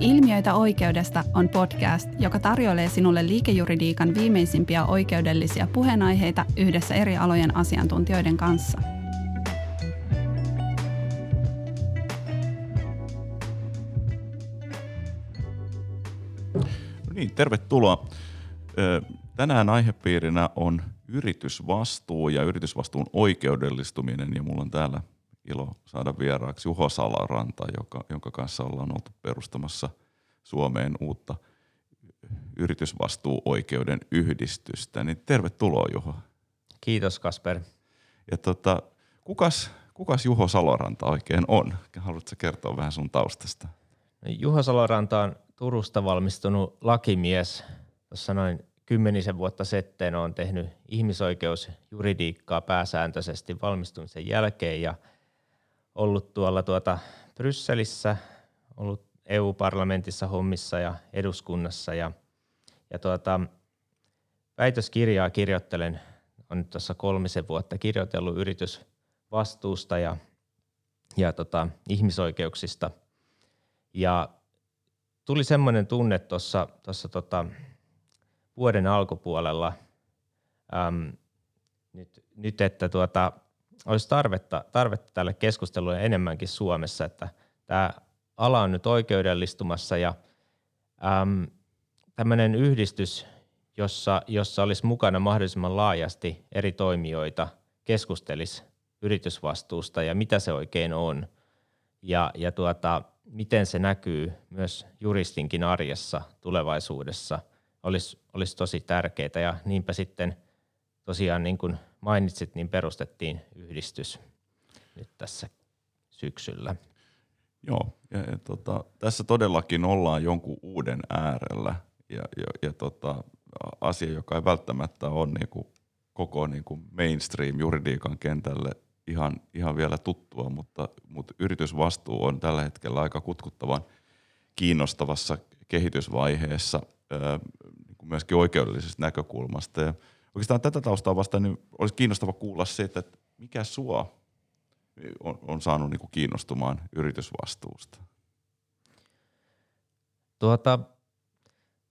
Ilmiöitä oikeudesta on podcast, joka tarjoilee sinulle liikejuridiikan viimeisimpiä oikeudellisia puheenaiheita yhdessä eri alojen asiantuntijoiden kanssa. No niin, tervetuloa. Tänään aihepiirinä on yritysvastuu ja yritysvastuun oikeudellistuminen ja mulla on täällä ilo saada vieraaksi Juho Salaranta, joka, jonka kanssa ollaan oltu perustamassa Suomeen uutta yritysvastuuoikeuden yhdistystä. Niin tervetuloa Juho. Kiitos Kasper. Ja tota, kukas, kukas Juho Saloranta oikein on? Haluatko kertoa vähän sun taustasta? Juho Saloranta on Turusta valmistunut lakimies. Tuossa noin kymmenisen vuotta sitten on tehnyt ihmisoikeusjuridiikkaa pääsääntöisesti valmistumisen jälkeen ja – ollut tuolla tuota Brysselissä, ollut EU-parlamentissa hommissa ja eduskunnassa. Ja, ja tuota, väitöskirjaa kirjoittelen, on nyt tuossa kolmisen vuotta kirjoitellut yritysvastuusta ja, ja tota, ihmisoikeuksista. Ja tuli semmoinen tunne tuossa tota, vuoden alkupuolella, äm, nyt, nyt, että tuota, olisi tarvetta, tarvetta tälle keskustelulle enemmänkin Suomessa, että tämä ala on nyt oikeudellistumassa ja äm, tämmöinen yhdistys, jossa, jossa olisi mukana mahdollisimman laajasti eri toimijoita, keskustelisi yritysvastuusta ja mitä se oikein on. Ja, ja tuota, miten se näkyy myös juristinkin arjessa tulevaisuudessa, olisi, olisi tosi tärkeää ja niinpä sitten tosiaan niin kuin mainitsit, niin perustettiin yhdistys nyt tässä syksyllä. Joo, ja, ja tota, tässä todellakin ollaan jonkun uuden äärellä ja, ja, ja tota, asia, joka ei välttämättä ole niinku koko niinku mainstream-juridiikan kentälle ihan, ihan vielä tuttua, mutta, mutta yritysvastuu on tällä hetkellä aika kutkuttavan kiinnostavassa kehitysvaiheessa ää, niin myöskin oikeudellisesta näkökulmasta. Ja Oikeastaan tätä taustaa vastaan niin olisi kiinnostava kuulla se, että mikä sua on, on saanut niin kuin kiinnostumaan yritysvastuusta? Tuota,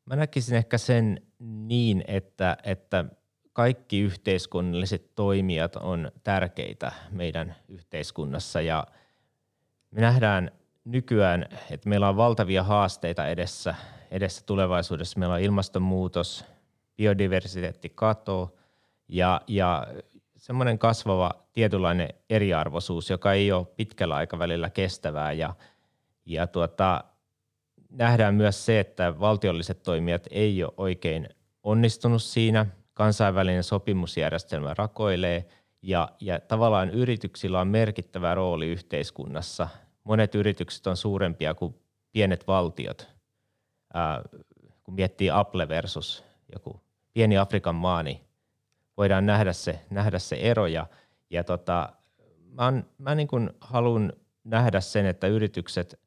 mä näkisin ehkä sen niin, että, että kaikki yhteiskunnalliset toimijat on tärkeitä meidän yhteiskunnassa ja me nähdään nykyään, että meillä on valtavia haasteita edessä, edessä tulevaisuudessa. Meillä on ilmastonmuutos – biodiversiteettikato ja, ja semmoinen kasvava tietynlainen eriarvoisuus, joka ei ole pitkällä aikavälillä kestävää ja, ja tuota, nähdään myös se, että valtiolliset toimijat ei ole oikein onnistunut siinä. Kansainvälinen sopimusjärjestelmä rakoilee ja, ja tavallaan yrityksillä on merkittävä rooli yhteiskunnassa. Monet yritykset on suurempia kuin pienet valtiot. Ää, kun miettii Apple versus joku pieni Afrikan maa, niin voidaan nähdä se, nähdä se ero. Ja, ja tota, mä, mä niin kuin haluan nähdä sen, että yritykset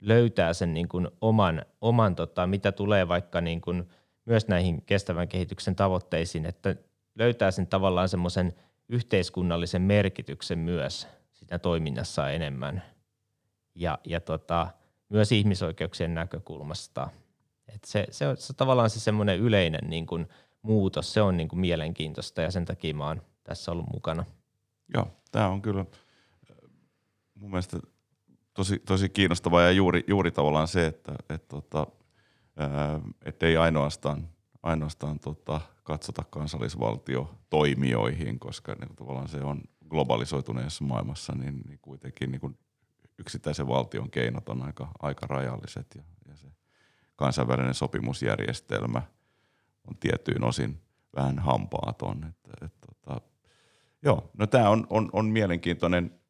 löytää sen niin kuin oman, oman tota, mitä tulee vaikka niin kuin myös näihin kestävän kehityksen tavoitteisiin, että löytää sen tavallaan semmoisen yhteiskunnallisen merkityksen myös siinä toiminnassa enemmän. Ja, ja tota, myös ihmisoikeuksien näkökulmasta. Et se, se, on, se on tavallaan se semmoinen yleinen niin kuin – muutos, se on niin kuin mielenkiintoista ja sen takia mä oon tässä ollut mukana. Joo, tämä on kyllä äh, mun mielestä tosi, tosi kiinnostavaa ja juuri, juuri tavallaan se, että et, tota, äh, et ei ainoastaan, ainoastaan tota, katsota kansallisvaltio toimijoihin, koska niin, tavallaan se on globalisoituneessa maailmassa, niin, niin kuitenkin niin kuin yksittäisen valtion keinot on aika, aika rajalliset ja, ja se kansainvälinen sopimusjärjestelmä – on tiettyyn osin vähän hampaaton. Että, et, tota, joo, no tämä on, on, on mielenkiintoinen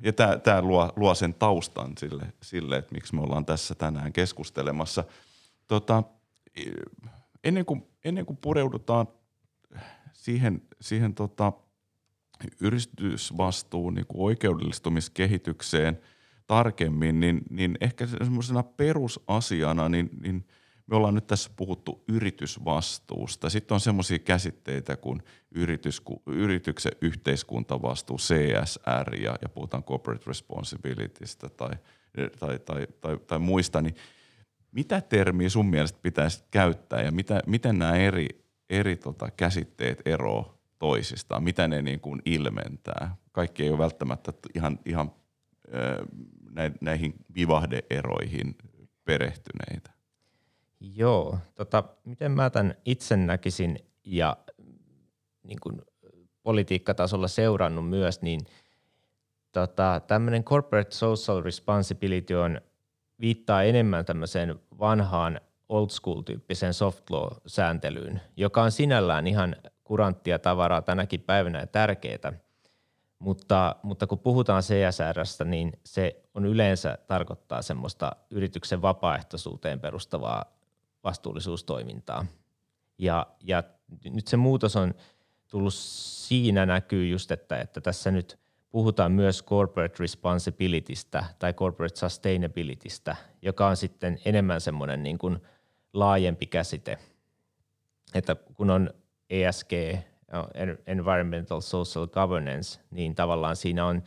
ja tämä luo, luo sen taustan sille, sille, että miksi me ollaan tässä tänään keskustelemassa. Tota, ennen, kuin, ennen kuin pureudutaan siihen, siihen tota, yritysvastuun niin kuin oikeudellistumiskehitykseen tarkemmin, niin, niin ehkä semmoisena perusasiana, niin, niin – me ollaan nyt tässä puhuttu yritysvastuusta. Sitten on semmoisia käsitteitä kuin yritys, yrityksen yhteiskuntavastuu, CSR, ja, ja puhutaan corporate responsibilitystä tai, tai, tai, tai, tai muista. Niin mitä termiä sun mielestä pitäisi käyttää ja mitä, miten nämä eri, eri tota käsitteet eroavat toisistaan, mitä ne niin kuin ilmentää? Kaikki ei ole välttämättä ihan, ihan näihin vivahdeeroihin perehtyneitä. Joo, tota, miten mä tämän itse näkisin ja niin kuin politiikkatasolla seurannut myös, niin tota, tämmöinen corporate social responsibility on, viittaa enemmän tämmöiseen vanhaan old school-tyyppiseen soft law-sääntelyyn, joka on sinällään ihan kuranttia tavaraa tänäkin päivänä ja tärkeää. Mutta, mutta kun puhutaan CSRstä, niin se on yleensä tarkoittaa semmoista yrityksen vapaaehtoisuuteen perustavaa vastuullisuustoimintaa. Ja, ja nyt se muutos on tullut siinä näkyy just, että, että tässä nyt puhutaan myös corporate responsibilitystä tai corporate sustainabilitystä, joka on sitten enemmän semmoinen niin kuin laajempi käsite. Että kun on ESG, Environmental Social Governance, niin tavallaan siinä on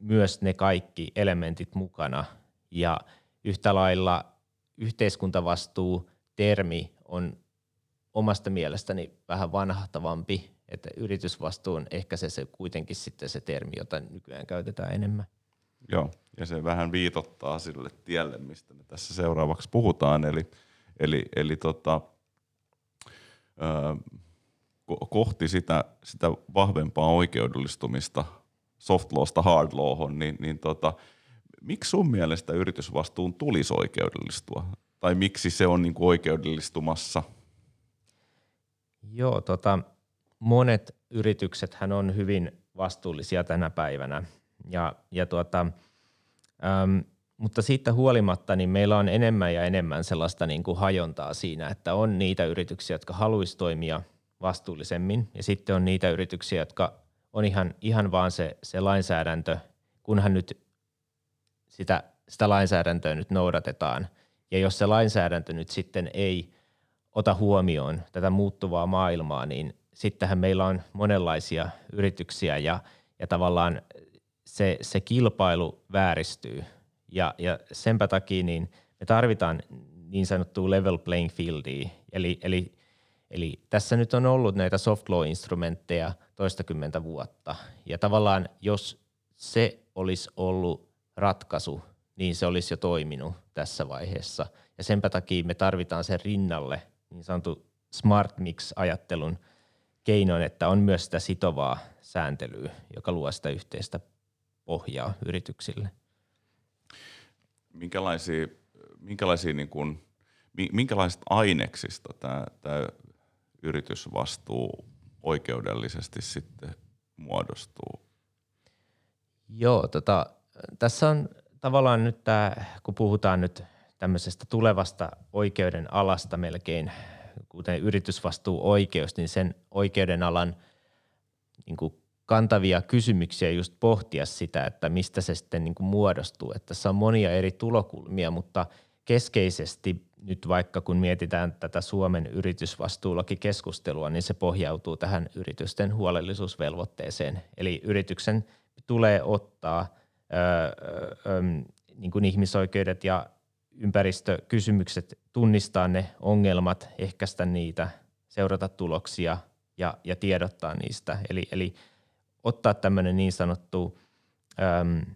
myös ne kaikki elementit mukana. Ja yhtä lailla yhteiskuntavastuu termi on omasta mielestäni vähän vanhahtavampi, että yritysvastuu on ehkä se, se kuitenkin sitten se termi, jota nykyään käytetään enemmän. Joo, ja se vähän viitottaa sille tielle, mistä me tässä seuraavaksi puhutaan, eli, eli, eli tota, ö, kohti sitä, sitä vahvempaa oikeudellistumista soft lawsta hard lawhon, niin, niin tota, miksi sun mielestä yritysvastuun tulisi oikeudellistua? Tai miksi se on niin kuin oikeudellistumassa? Joo, tota, monet yritykset hän on hyvin vastuullisia tänä päivänä. Ja, ja tuota, äm, mutta siitä huolimatta niin meillä on enemmän ja enemmän sellaista niin kuin hajontaa siinä, että on niitä yrityksiä, jotka haluaisi toimia vastuullisemmin ja sitten on niitä yrityksiä, jotka on ihan, ihan vaan se, se lainsäädäntö, kunhan nyt sitä, sitä lainsäädäntöä nyt noudatetaan. Ja jos se lainsäädäntö nyt sitten ei ota huomioon tätä muuttuvaa maailmaa, niin sittenhän meillä on monenlaisia yrityksiä ja, ja tavallaan se, se kilpailu vääristyy. Ja, ja senpä takia niin me tarvitaan niin sanottua level playing fieldia, eli, eli, eli tässä nyt on ollut näitä soft law-instrumentteja toistakymmentä vuotta, ja tavallaan jos se olisi ollut ratkaisu, niin se olisi jo toiminut tässä vaiheessa. Ja senpä takia me tarvitaan sen rinnalle niin sanottu smart mix-ajattelun – keinoin, että on myös sitä sitovaa sääntelyä, joka luo sitä yhteistä pohjaa yrityksille. Minkälaisia, minkälaisia niin kuin, minkälaisista aineksista tämä, tämä yritysvastuu oikeudellisesti sitten muodostuu? Joo, tota, tässä on tavallaan nyt tämä, kun puhutaan nyt tämmöisestä tulevasta oikeuden alasta melkein kuten yritysvastuuoikeus, niin sen oikeuden alan niin kuin kantavia kysymyksiä just pohtia sitä, että mistä se sitten niin kuin muodostuu. Että tässä on monia eri tulokulmia, mutta keskeisesti nyt vaikka kun mietitään tätä Suomen yritysvastuulakikeskustelua, niin se pohjautuu tähän yritysten huolellisuusvelvoitteeseen. Eli yrityksen tulee ottaa öö, öö, niin kuin ihmisoikeudet ja ympäristökysymykset, tunnistaa ne ongelmat, ehkäistä niitä, seurata tuloksia ja, ja tiedottaa niistä. Eli, eli ottaa tämmöinen niin sanottu äm,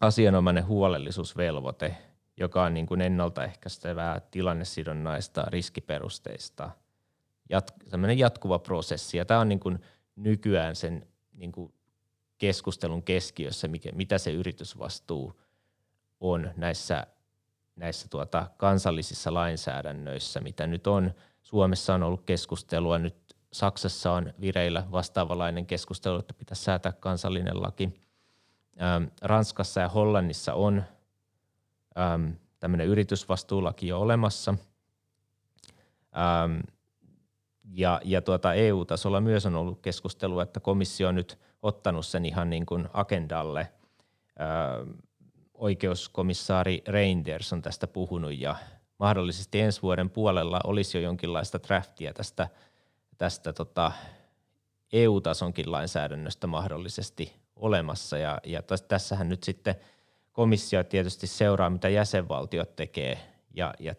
asianomainen huolellisuusvelvoite, joka on niin kuin ennaltaehkäistävää, tilannesidonnaista, riskiperusteista, jat, jatkuva prosessi. Ja tämä on niin kuin nykyään sen niin kuin keskustelun keskiössä, mikä, mitä se yritysvastuu on näissä näissä tuota kansallisissa lainsäädännöissä, mitä nyt on. Suomessa on ollut keskustelua, nyt Saksassa on vireillä vastaavalainen keskustelu, että pitäisi säätää kansallinen laki. Ähm, Ranskassa ja Hollannissa on ähm, tämmöinen yritysvastuulaki jo olemassa. Ähm, ja ja tuota EU-tasolla myös on ollut keskustelua, että komissio nyt ottanut sen ihan niin kuin agendalle. Oikeuskomissaari Reinders on tästä puhunut ja mahdollisesti ensi vuoden puolella olisi jo jonkinlaista draftia tästä, tästä tota EU-tasonkin lainsäädännöstä mahdollisesti olemassa. Ja, ja tässähän nyt sitten komissio tietysti seuraa, mitä jäsenvaltiot tekee. Ja, ja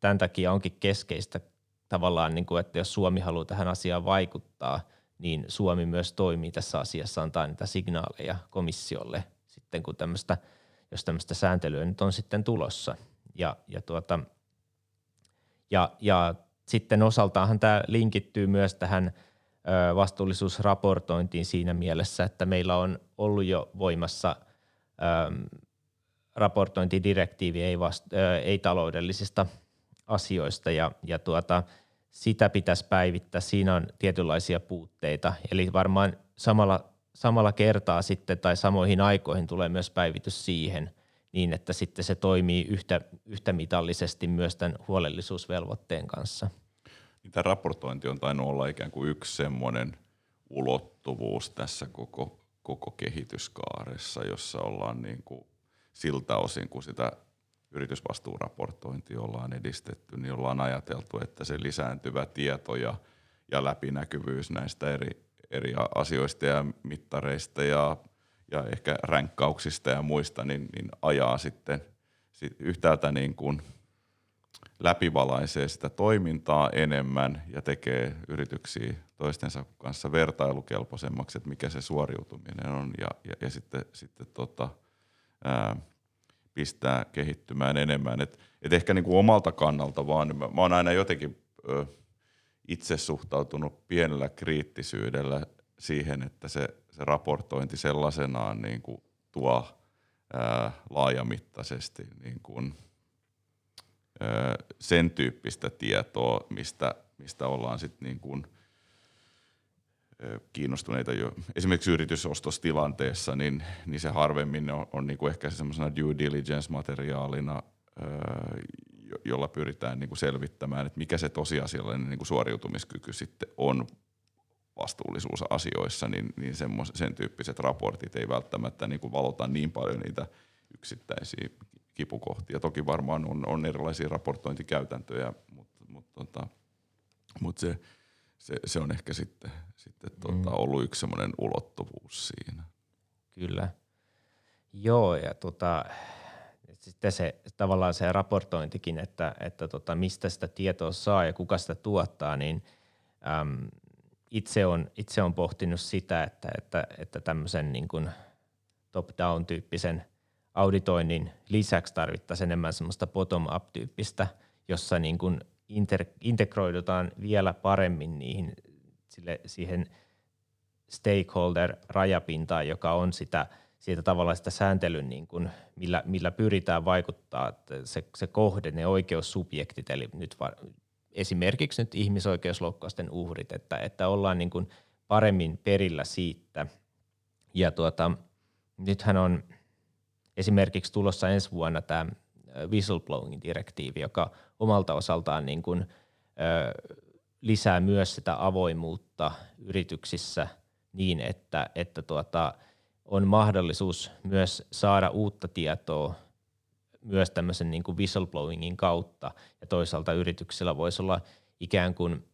tämän takia onkin keskeistä tavallaan, niin kuin, että jos Suomi haluaa tähän asiaan vaikuttaa, niin Suomi myös toimii tässä asiassa, antaa niitä signaaleja komissiolle sitten, kun tämmöistä, jos tämmöistä sääntelyä nyt on sitten tulossa. Ja, ja, tuota, ja, ja sitten osaltaanhan tämä linkittyy myös tähän vastuullisuusraportointiin siinä mielessä, että meillä on ollut jo voimassa raportointidirektiivi ei, vast, ei taloudellisista asioista ja, ja tuota, sitä pitäisi päivittää. Siinä on tietynlaisia puutteita. Eli varmaan samalla, samalla kertaa sitten tai samoihin aikoihin tulee myös päivitys siihen niin, että sitten se toimii yhtä, yhtä mitallisesti myös tämän huolellisuusvelvoitteen kanssa. Niin tämä raportointi on tainnut olla ikään kuin yksi semmoinen ulottuvuus tässä koko, koko kehityskaaressa, jossa ollaan niin kuin siltä osin, kun sitä yritysvastuuraportointia ollaan edistetty, niin ollaan ajateltu, että se lisääntyvä tieto ja, ja läpinäkyvyys näistä eri, eri asioista ja mittareista ja, ja ehkä ränkkauksista ja muista, niin, niin ajaa sitten sit yhtäältä niin kuin läpivalaisee sitä toimintaa enemmän ja tekee yrityksiä toistensa kanssa vertailukelpoisemmaksi, että mikä se suoriutuminen on ja, ja, ja sitten, sitten tota, ää, pistää kehittymään enemmän. Et, et ehkä niinku omalta kannalta vaan, niin mä, mä oon aina jotenkin ö, itse suhtautunut pienellä kriittisyydellä siihen, että se, se raportointi sellaisenaan niinku tuo ää, laajamittaisesti niinku, ää, sen tyyppistä tietoa, mistä, mistä ollaan sitten niin kiinnostuneita jo esimerkiksi yritysostostilanteessa, niin, niin se harvemmin on, on niin kuin ehkä semmoisena due diligence-materiaalina, jolla pyritään niin kuin selvittämään, että mikä se tosiasiallinen niin kuin suoriutumiskyky sitten on vastuullisuusasioissa, niin, niin semmos, sen tyyppiset raportit ei välttämättä niin kuin valota niin paljon niitä yksittäisiä kipukohtia. Toki varmaan on, on erilaisia raportointikäytäntöjä, mutta, mutta, tota, mutta se, se, se on ehkä sitten, sitten tuota, mm. ollut yksi semmoinen ulottuvuus siinä. Kyllä. Joo, ja tota, sitten se tavallaan se raportointikin, että, että tota, mistä sitä tietoa saa ja kuka sitä tuottaa, niin äm, itse, on, itse on pohtinut sitä, että, että, että tämmöisen niin kuin top-down-tyyppisen auditoinnin lisäksi tarvittaisiin enemmän semmoista bottom-up-tyyppistä, jossa niin kuin inter, integroidutaan vielä paremmin niihin, sille, siihen stakeholder-rajapintaan, joka on sitä, siitä tavallaan sitä sääntelyn, niin kuin, millä, millä pyritään vaikuttaa että se, se kohde, ne oikeussubjektit, eli nyt va, esimerkiksi nyt ihmisoikeusloukkausten uhrit, että, että ollaan niin kuin paremmin perillä siitä. Ja tuota, nythän on esimerkiksi tulossa ensi vuonna tämä whistleblowing-direktiivi, joka omalta osaltaan niin kuin, ö, lisää myös sitä avoimuutta yrityksissä niin, että, että tuota, on mahdollisuus myös saada uutta tietoa myös tämmöisen niin kuin whistleblowingin kautta. Ja toisaalta yrityksillä voisi olla ikään kuin,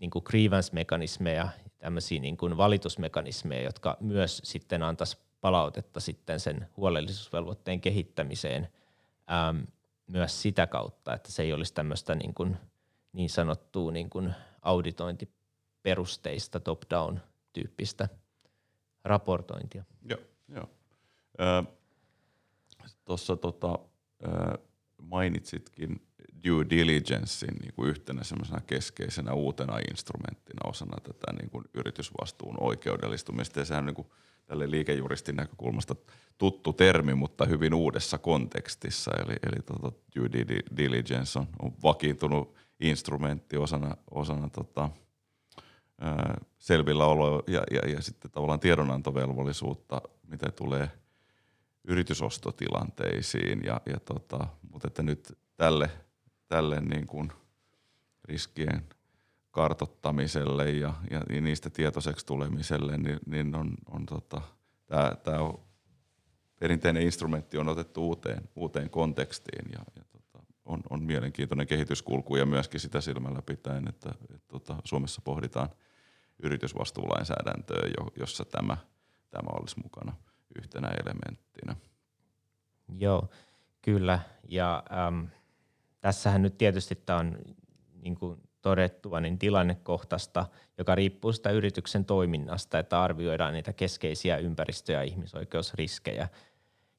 niin kuin grievance-mekanismeja, tämmöisiä niin kuin valitusmekanismeja, jotka myös sitten antaisi palautetta sitten sen huolellisuusvelvoitteen kehittämiseen – äm, myös sitä kautta, että se ei olisi tämmöistä niin, kuin, niin sanottua niin kuin auditointiperusteista top-down tyyppistä raportointia. Joo, joo. Tuossa tota, mainitsitkin due diligencein niin kuin yhtenä semmoisena keskeisenä uutena instrumenttina osana tätä niin kuin yritysvastuun oikeudellistumista. Ja sehän niin kuin tälle liikejuristin näkökulmasta tuttu termi, mutta hyvin uudessa kontekstissa. Eli, eli tota, due diligence on, on vakiintunut instrumentti osana, osana tota, ää, selvillä olo ja, ja, ja sitten tavallaan tiedonantovelvollisuutta, mitä tulee yritysostotilanteisiin. Ja, ja tota, mutta että nyt tälle, tälle niin kuin riskien kartottamiselle ja, ja, niistä tietoiseksi tulemiselle, niin, niin on, on tota, tämä perinteinen instrumentti on otettu uuteen, uuteen kontekstiin ja, ja tota, on, on mielenkiintoinen kehityskulku ja myöskin sitä silmällä pitäen, että et, tota, Suomessa pohditaan yritysvastuulainsäädäntöä, jossa tämä, tämä olisi mukana yhtenä elementtinä. Joo, kyllä. Ja ähm, tässähän nyt tietysti tämä on niin kuin todettua niin tilannekohtaista, joka riippuu sitä yrityksen toiminnasta, että arvioidaan niitä keskeisiä ympäristö- ja ihmisoikeusriskejä.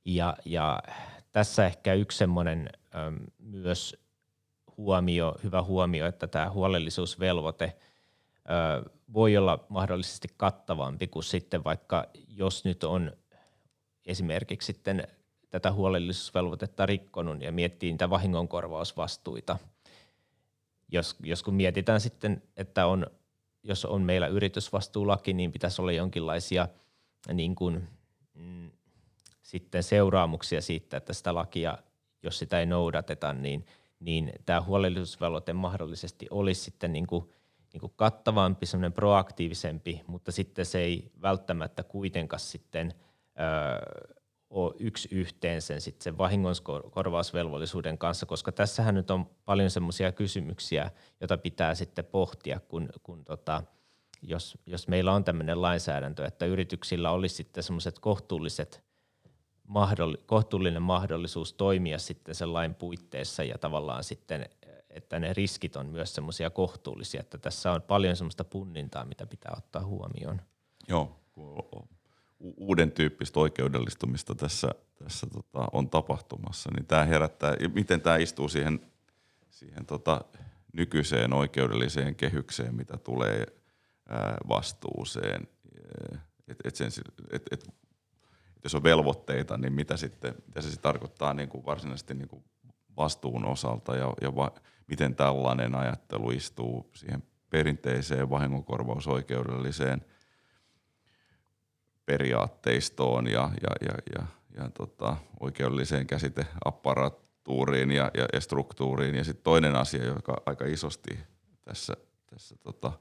Ja, ja tässä ehkä yksi semmoinen myös huomio, hyvä huomio, että tämä huolellisuusvelvoite ö, voi olla mahdollisesti kattavampi kuin sitten vaikka jos nyt on esimerkiksi sitten tätä huolellisuusvelvoitetta rikkonut ja miettii niitä vahingonkorvausvastuita. Jos, jos kun mietitään sitten, että on, jos on meillä yritysvastuulaki, niin pitäisi olla jonkinlaisia niin kuin, mm, sitten seuraamuksia siitä, että sitä lakia, jos sitä ei noudateta, niin, niin tämä huolellisuusvelvoite mahdollisesti olisi sitten niin kuin, niin kuin kattavampi, semmoinen proaktiivisempi, mutta sitten se ei välttämättä kuitenkaan sitten öö, ole yksi yhteen sen, sitten sen vahingonkorvausvelvollisuuden kanssa, koska tässähän nyt on paljon semmoisia kysymyksiä, joita pitää sitten pohtia, kun, kun tota, jos, jos meillä on tämmöinen lainsäädäntö, että yrityksillä olisi sitten semmoiset kohtuulliset kohtuullinen mahdollisuus toimia sitten sen lain puitteissa ja tavallaan sitten, että ne riskit on myös semmoisia kohtuullisia, että tässä on paljon semmoista punnintaa, mitä pitää ottaa huomioon. Joo, uuden tyyppistä oikeudellistumista tässä, tässä tota, on tapahtumassa, niin tämä herättää, miten tämä istuu siihen, siihen tota, nykyiseen oikeudelliseen kehykseen, mitä tulee ää, vastuuseen. Et, et sen, et, et, jos on velvoitteita, niin mitä, sitten, mitä se sitten tarkoittaa niin kuin varsinaisesti niin kuin vastuun osalta ja, ja va, miten tällainen ajattelu istuu siihen perinteiseen vahingonkorvausoikeudelliseen periaatteistoon ja, ja, ja, ja, ja tota, oikeudelliseen käsiteapparatuuriin ja, ja, ja struktuuriin. Ja sitten toinen asia, joka aika isosti tässä, tässä tota,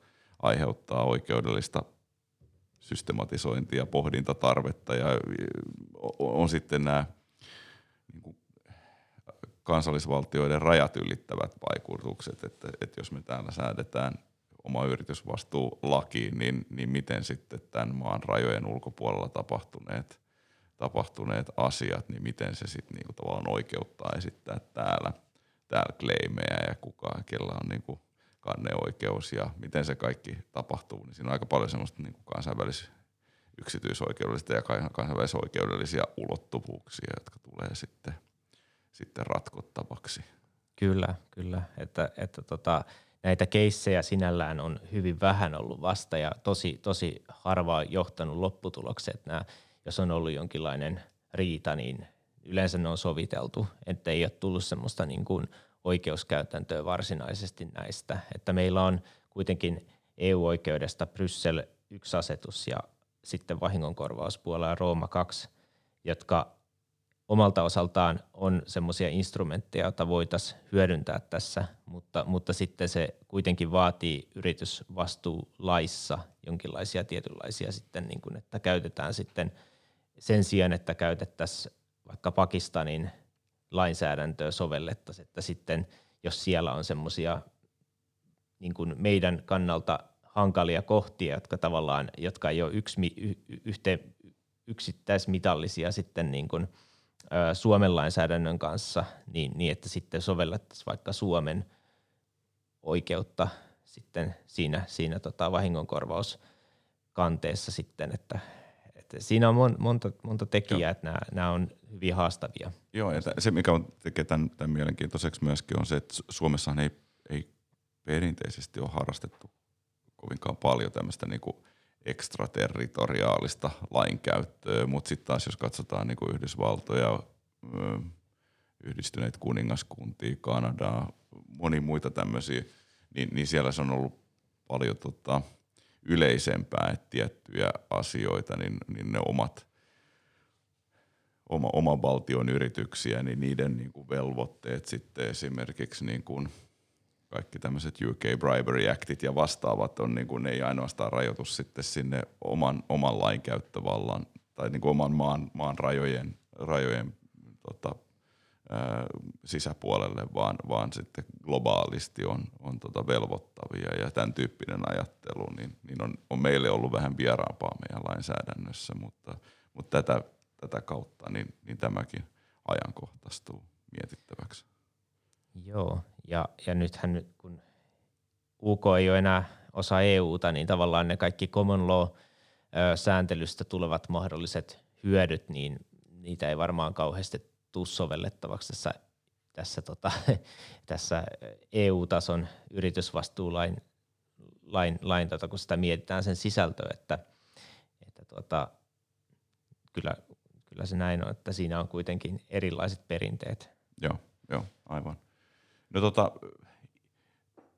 aiheuttaa oikeudellista systematisointia, pohdintatarvetta ja on sitten nämä niin kansallisvaltioiden rajat ylittävät vaikutukset, että, että jos me täällä säädetään oma yritysvastuulakiin, niin, niin miten sitten tämän maan rajojen ulkopuolella tapahtuneet, tapahtuneet asiat, niin miten se sitten niinku tavallaan oikeuttaa esittää täällä, täällä claimejä ja kuka, kellä on niinku kanneoikeus ja miten se kaikki tapahtuu, niin siinä on aika paljon semmoista niinku kansainvälis yksityisoikeudellista ja kansainvälisoikeudellisia ulottuvuuksia, jotka tulee sitten, sitten ratkottavaksi. Kyllä, kyllä. Että, että tota, näitä keissejä sinällään on hyvin vähän ollut vasta ja tosi, tosi harvaa johtanut lopputulokseen, että nämä, jos on ollut jonkinlainen riita, niin yleensä ne on soviteltu, että ei ole tullut semmoista niin kuin oikeuskäytäntöä varsinaisesti näistä. Että meillä on kuitenkin EU-oikeudesta Bryssel yksi asetus ja sitten vahingonkorvauspuolella Rooma 2, jotka omalta osaltaan on semmoisia instrumentteja, joita voitaisiin hyödyntää tässä, mutta, mutta sitten se kuitenkin vaatii yritysvastuulaissa jonkinlaisia tietynlaisia sitten, niin kuin, että käytetään sitten sen sijaan, että käytettäisiin vaikka Pakistanin lainsäädäntöä sovellettaisiin, että sitten jos siellä on semmoisia niin kuin meidän kannalta hankalia kohtia, jotka tavallaan, jotka ei ole yksi, yhteen, yksittäismitallisia sitten niin kuin – Suomen lainsäädännön kanssa niin, niin että sitten sovellettaisiin vaikka Suomen oikeutta sitten siinä, siinä tota vahingonkorvauskanteessa sitten, että, että siinä on mon, monta, monta tekijää, Joo. että nämä, nämä on hyvin haastavia. Joo, ja se mikä on, tekee tämän, tämän mielenkiintoiseksi myöskin on se, että Suomessahan ei, ei perinteisesti ole harrastettu kovinkaan paljon tämmöistä niin kuin ekstraterritoriaalista lainkäyttöä, mutta sitten taas jos katsotaan niin kuin Yhdysvaltoja, yhdistyneitä kuningaskuntia, Kanadaa, moni muita tämmöisiä, niin, niin siellä se on ollut paljon tota, yleisempää, että tiettyjä asioita, niin, niin ne omat oma, oman valtion yrityksiä, niin niiden niin kuin velvoitteet sitten esimerkiksi niin kuin – kaikki tämmöiset UK Bribery Actit ja vastaavat on niin kuin, ne ei ainoastaan rajoitus sitten sinne oman, oman lainkäyttövallan tai niin kuin oman maan, maan rajojen, rajojen tota, ää, sisäpuolelle, vaan, vaan sitten globaalisti on, on tota velvoittavia ja tämän tyyppinen ajattelu niin, niin on, on meille ollut vähän vieraampaa meidän lainsäädännössä, mutta, mutta tätä, tätä kautta niin, niin tämäkin ajankohtaistuu mietittäväksi. Joo, ja, ja nythän kun UK ei ole enää osa EUta, niin tavallaan ne kaikki common law-sääntelystä tulevat mahdolliset hyödyt, niin niitä ei varmaan kauheasti tule sovellettavaksi tässä, tässä, tota, tässä EU-tason yritysvastuulain lain, lain tota, kun sitä mietitään sen sisältöä, että, että tota, kyllä, kyllä se näin on, että siinä on kuitenkin erilaiset perinteet. Joo, joo aivan. No tota,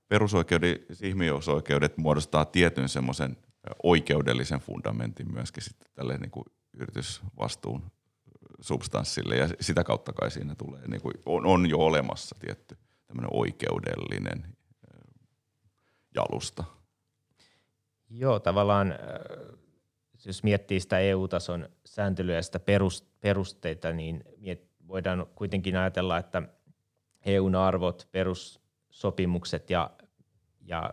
perusoikeudet, ihmisoikeudet muodostaa tietyn semmoisen oikeudellisen fundamentin myöskin sitten tälle niin kuin yritysvastuun substanssille ja sitä kautta kai siinä tulee, niin kuin on, on jo olemassa tietty tämmöinen oikeudellinen jalusta. Joo, tavallaan jos miettii sitä EU-tason sääntelyä ja sitä perusteita, niin voidaan kuitenkin ajatella, että EUn arvot, perussopimukset ja, ja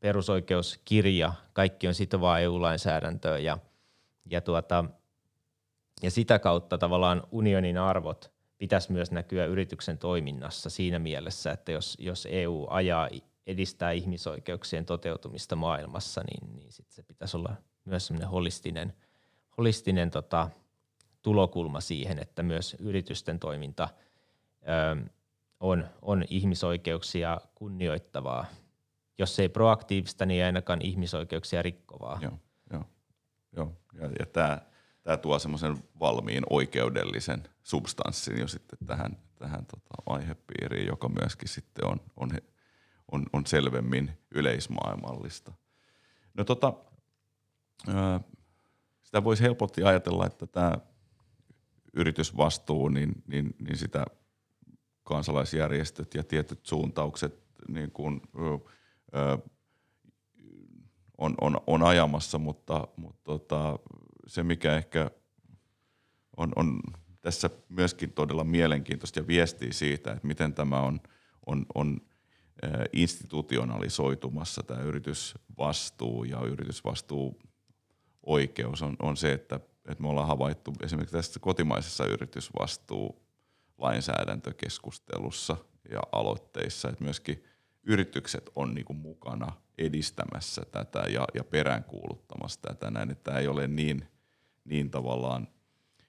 perusoikeuskirja, kaikki on sitovaa EU-lainsäädäntöä ja, ja, tuota, ja sitä kautta tavallaan unionin arvot pitäisi myös näkyä yrityksen toiminnassa siinä mielessä, että jos, jos EU ajaa, edistää ihmisoikeuksien toteutumista maailmassa, niin, niin sit se pitäisi olla myös semmoinen holistinen, holistinen tota, tulokulma siihen, että myös yritysten toiminta ö, on, on ihmisoikeuksia kunnioittavaa. Jos ei proaktiivista, niin ei ainakaan ihmisoikeuksia rikkovaa. Joo, joo, joo. ja, ja tämä tämä tuo semmoisen valmiin oikeudellisen substanssin jo sitten tähän, tähän tota aihepiiriin, joka myöskin sitten on, on, on, on selvemmin yleismaailmallista. No tota, sitä voisi helposti ajatella, että tämä yritysvastuu, niin, niin, niin sitä kansalaisjärjestöt ja tietyt suuntaukset niin kuin, ö, on, on, on ajamassa, mutta, mutta tota, se mikä ehkä on, on tässä myöskin todella mielenkiintoista ja viestii siitä, että miten tämä on, on, on institutionalisoitumassa tämä yritysvastuu ja yritysvastuu oikeus on, on se, että, että me ollaan havaittu esimerkiksi tässä kotimaisessa yritysvastuu lainsäädäntökeskustelussa ja aloitteissa, että myöskin yritykset on niin kuin mukana edistämässä tätä ja, ja peräänkuuluttamassa tätä näin, että tämä ei ole niin, niin tavallaan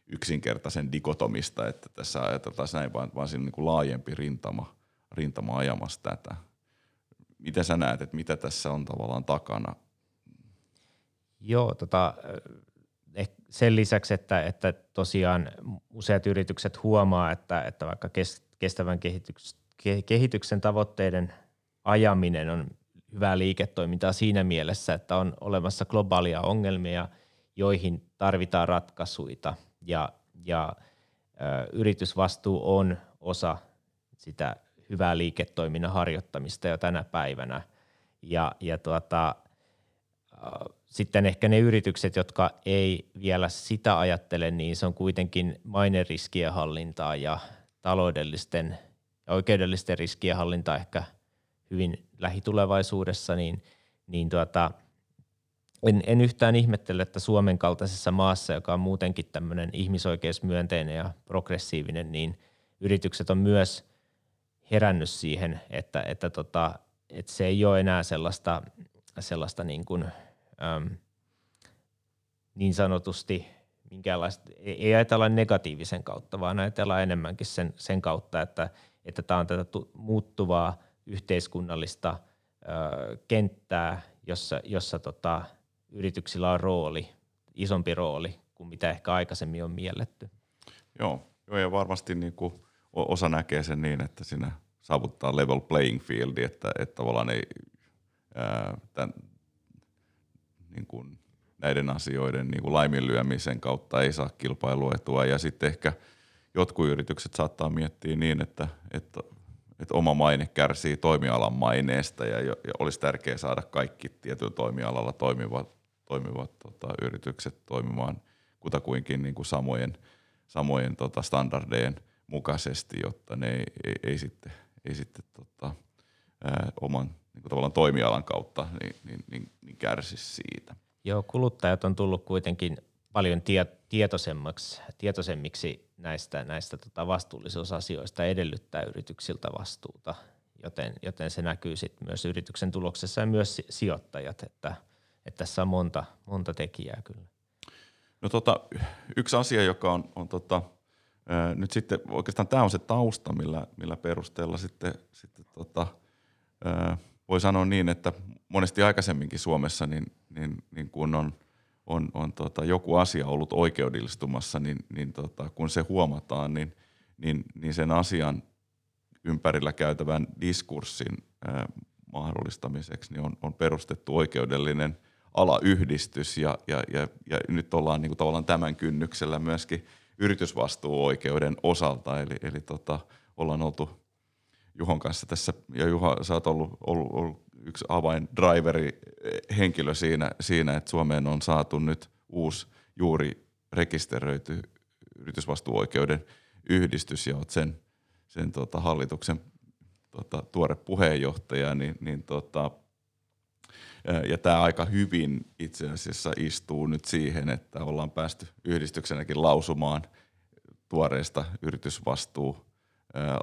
yksinkertaisen dikotomista, että tässä ajateltaisiin näin, vaan, vaan siinä on niin kuin laajempi rintama, rintama ajamassa tätä. Mitä sä näet, että mitä tässä on tavallaan takana Joo, tota, sen lisäksi, että, että tosiaan useat yritykset huomaa, että, että vaikka kestävän kehityksen, kehityksen tavoitteiden ajaminen on hyvää liiketoimintaa siinä mielessä, että on olemassa globaalia ongelmia, joihin tarvitaan ratkaisuja ja, ja ö, yritysvastuu on osa sitä hyvää liiketoiminnan harjoittamista jo tänä päivänä. Ja, ja tuota, sitten ehkä ne yritykset, jotka ei vielä sitä ajattele, niin se on kuitenkin maineriskien hallintaa ja taloudellisten ja oikeudellisten riskien hallintaa ehkä hyvin lähitulevaisuudessa, niin, niin tuota, en, en yhtään ihmettele, että Suomen kaltaisessa maassa, joka on muutenkin tämmöinen ihmisoikeusmyönteinen ja progressiivinen, niin yritykset on myös herännyt siihen, että, että, tota, että se ei ole enää sellaista, sellaista niin kuin – äm, niin sanotusti minkäänlaista, ei ajatella negatiivisen kautta, vaan ajatellaan enemmänkin sen, sen kautta, että, että tämä on tätä muuttuvaa yhteiskunnallista ö, kenttää, jossa, jossa tota, yrityksillä on rooli, isompi rooli kuin mitä ehkä aikaisemmin on mielletty. Joo, joo ja varmasti niin kuin osa näkee sen niin, että siinä saavuttaa level playing field, että, että tavallaan ei, ää, tämän, niin kuin näiden asioiden niin kuin laiminlyömisen kautta ei saa kilpailuetua. Ja sitten ehkä jotkut yritykset saattaa miettiä niin, että, että, että oma maine kärsii toimialan maineesta ja, ja olisi tärkeää saada kaikki tietyllä toimialalla toimivat, toimivat tota, yritykset toimimaan kutakuinkin niin kuin samojen, samojen tota, standardejen mukaisesti, jotta ne ei, ei, ei sitten, ei sitten tota, ää, oman niin kuin tavallaan toimialan kautta, niin, niin, niin, niin kärsisi siitä. Joo, kuluttajat on tullut kuitenkin paljon tie, tietoisemmaksi, tietoisemmiksi näistä, näistä tota vastuullisuusasioista edellyttää yrityksiltä vastuuta, joten, joten se näkyy sitten myös yrityksen tuloksessa ja myös sijoittajat, että, että tässä on monta, monta tekijää kyllä. No tota, yksi asia, joka on, on tota, ää, nyt sitten oikeastaan tämä on se tausta, millä, millä perusteella sitten, sitten tota, ää, voi sanoa niin, että monesti aikaisemminkin Suomessa, niin, niin, niin kun on, on, on tota, joku asia ollut oikeudellistumassa, niin, niin tota, kun se huomataan, niin, niin, niin sen asian ympärillä käytävän diskurssin ää, mahdollistamiseksi niin on, on perustettu oikeudellinen alayhdistys ja, ja, ja, ja nyt ollaan niin kuin tavallaan tämän kynnyksellä myöskin yritysvastuuoikeuden osalta, eli, eli tota, ollaan oltu Juhon kanssa tässä, ja Juha, sä oot ollut, ollut, ollut yksi avaindriveri eh, henkilö siinä, siinä, että Suomeen on saatu nyt uusi juuri rekisteröity yritysvastuuoikeuden yhdistys ja oot sen, sen tota, hallituksen tota, tuore puheenjohtaja, niin, niin tota, eh, ja tämä aika hyvin itse asiassa istuu nyt siihen, että ollaan päästy yhdistyksenäkin lausumaan tuoreesta yritysvastuu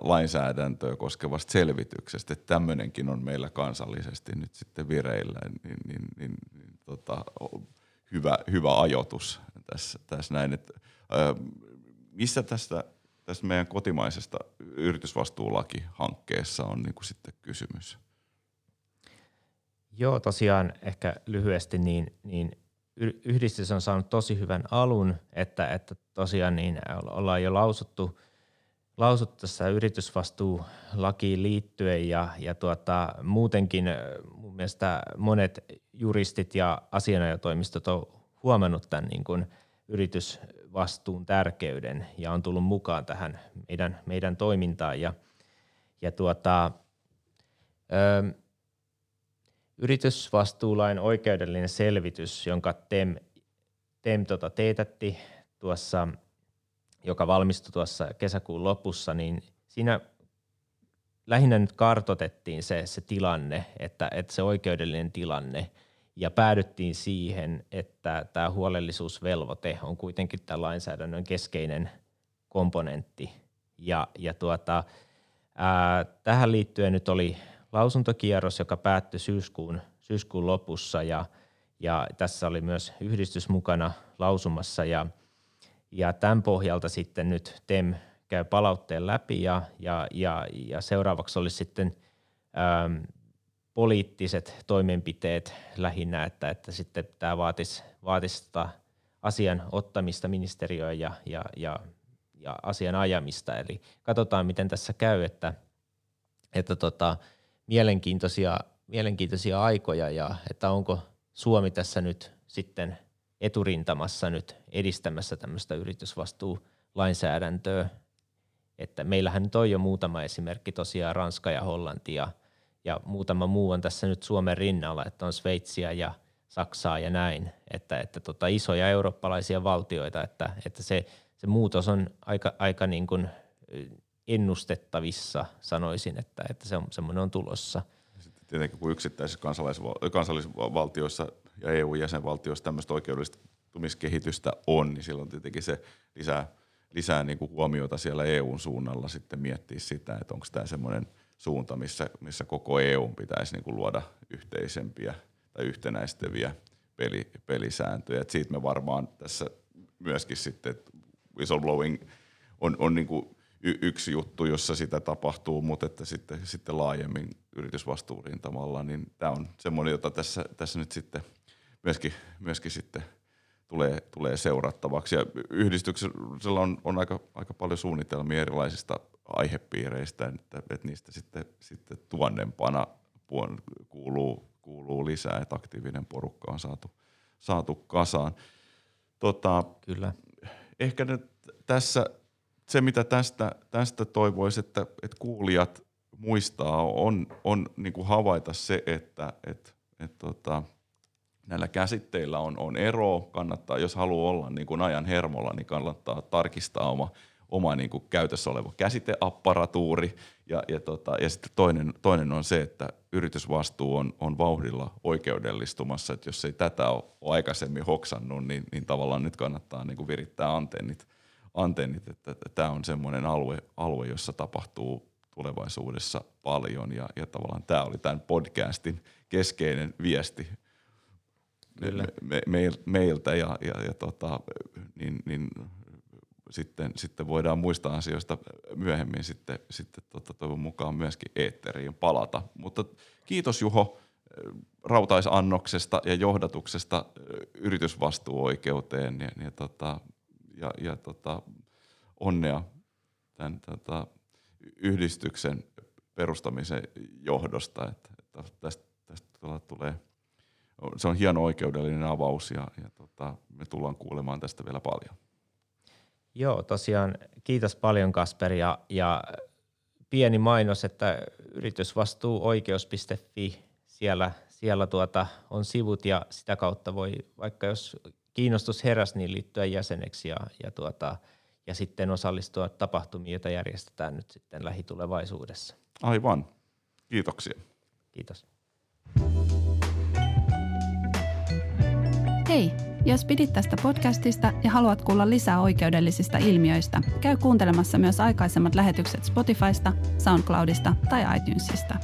lainsäädäntöä koskevasta selvityksestä, että tämmöinenkin on meillä kansallisesti nyt sitten vireillä, niin, niin, niin, niin tota, hyvä, hyvä ajoitus tässä, tässä näin. Että, missä tästä, tästä meidän kotimaisesta yritysvastuulakihankkeessa on niin kuin sitten kysymys? Joo, tosiaan ehkä lyhyesti, niin, niin yhdistys on saanut tosi hyvän alun, että, että tosiaan niin ollaan jo lausuttu – lausut tässä yritysvastuulakiin liittyen ja, ja tuota, muutenkin mun mielestä monet juristit ja asianajotoimistot on huomannut tämän niin kuin yritysvastuun tärkeyden ja on tullut mukaan tähän meidän, meidän toimintaan. Ja, ja tuota, ö, yritysvastuulain oikeudellinen selvitys, jonka TEM, TEM tota, teetätti tuossa – joka valmistui tuossa kesäkuun lopussa, niin siinä lähinnä nyt kartotettiin se, se tilanne, että, että se oikeudellinen tilanne, ja päädyttiin siihen, että tämä huolellisuusvelvoite on kuitenkin tämän lainsäädännön keskeinen komponentti. Ja, ja tuota, ää, tähän liittyen nyt oli lausuntokierros, joka päättyi syyskuun, syyskuun lopussa, ja, ja tässä oli myös yhdistys mukana lausumassa, ja – ja tämän pohjalta sitten nyt TEM käy palautteen läpi ja, ja, ja, ja seuraavaksi olisi sitten äm, poliittiset toimenpiteet lähinnä, että, että sitten tämä vaatisi, vaatisi tota asian ottamista ministeriöön ja, ja, ja, ja asian ajamista. Eli katsotaan, miten tässä käy, että, että tota, mielenkiintoisia, mielenkiintoisia aikoja ja että onko Suomi tässä nyt sitten – eturintamassa nyt edistämässä tämmöistä yritysvastuulainsäädäntöä. Että meillähän nyt on jo muutama esimerkki tosiaan Ranska ja Hollanti ja, ja muutama muu on tässä nyt Suomen rinnalla, että on Sveitsiä ja Saksaa ja näin, että, että tota isoja eurooppalaisia valtioita, että, että se, se muutos on aika, aika niin kuin ennustettavissa, sanoisin, että, että se on, semmoinen on tulossa. Sitten tietenkin kun yksittäisissä kansallisvaltioissa ja EU-jäsenvaltioissa tämmöistä oikeudellistumiskehitystä on, niin silloin tietenkin se lisää, lisää niin kuin huomiota siellä EUn suunnalla sitten miettiä sitä, että onko tämä semmoinen suunta, missä, missä koko EU pitäisi niin kuin luoda yhteisempiä tai yhtenäistäviä peli, pelisääntöjä. Et siitä me varmaan tässä myöskin sitten, whistleblowing on, on niin kuin y- yksi juttu, jossa sitä tapahtuu, mutta että sitten, sitten laajemmin yritysvastuuriin tavallaan, niin tämä on semmoinen, jota tässä, tässä nyt sitten – myöskin, myöskin sitten tulee, tulee seurattavaksi. Ja yhdistyksellä on, on aika, aika paljon suunnitelmia erilaisista aihepiireistä, että, että niistä sitten, sitten tuonnempana kuuluu, kuuluu lisää, että aktiivinen porukka on saatu, saatu kasaan. Tota, Kyllä. Ehkä nyt tässä se, mitä tästä, tästä toivoisi, että, että kuulijat muistaa, on, on niin kuin havaita se, että, että, että tota, näillä käsitteillä on, on ero. Kannattaa, jos haluaa olla niin kuin ajan hermolla, niin kannattaa tarkistaa oma, oma niin kuin käytössä oleva käsiteapparatuuri. Ja, ja, tota, ja sitten toinen, toinen on se, että yritysvastuu on, on vauhdilla oikeudellistumassa. Että jos ei tätä ole aikaisemmin hoksannut, niin, niin tavallaan nyt kannattaa niin kuin virittää antennit, antennit että, tämä on semmoinen alue, alue, jossa tapahtuu tulevaisuudessa paljon ja, ja tavallaan tämä oli tämän podcastin keskeinen viesti Kyllä. Me, me, meiltä ja, ja, ja tota, niin, niin sitten, sitten voidaan muista asioista myöhemmin sitten, sitten tota, toivon mukaan myöskin eetteriin palata. Mutta kiitos Juho rautaisannoksesta ja johdatuksesta yritysvastuuoikeuteen ja, ja, tota, ja, ja tota, onnea tämän tota, yhdistyksen perustamisen johdosta. Että, että tästä, tästä tulee, se on hieno oikeudellinen avaus ja, ja tota, me tullaan kuulemaan tästä vielä paljon. Joo, tosiaan kiitos paljon Kasper ja, ja pieni mainos, että yritysvastuuoikeus.fi, siellä, siellä tuota on sivut ja sitä kautta voi, vaikka jos kiinnostus heräsi, niin liittyä jäseneksi ja, ja, tuota, ja sitten osallistua tapahtumiin, joita järjestetään nyt sitten lähitulevaisuudessa. Aivan. Kiitoksia. Kiitos. Hei, jos pidit tästä podcastista ja haluat kuulla lisää oikeudellisista ilmiöistä, käy kuuntelemassa myös aikaisemmat lähetykset Spotifysta, SoundCloudista tai iTunesista.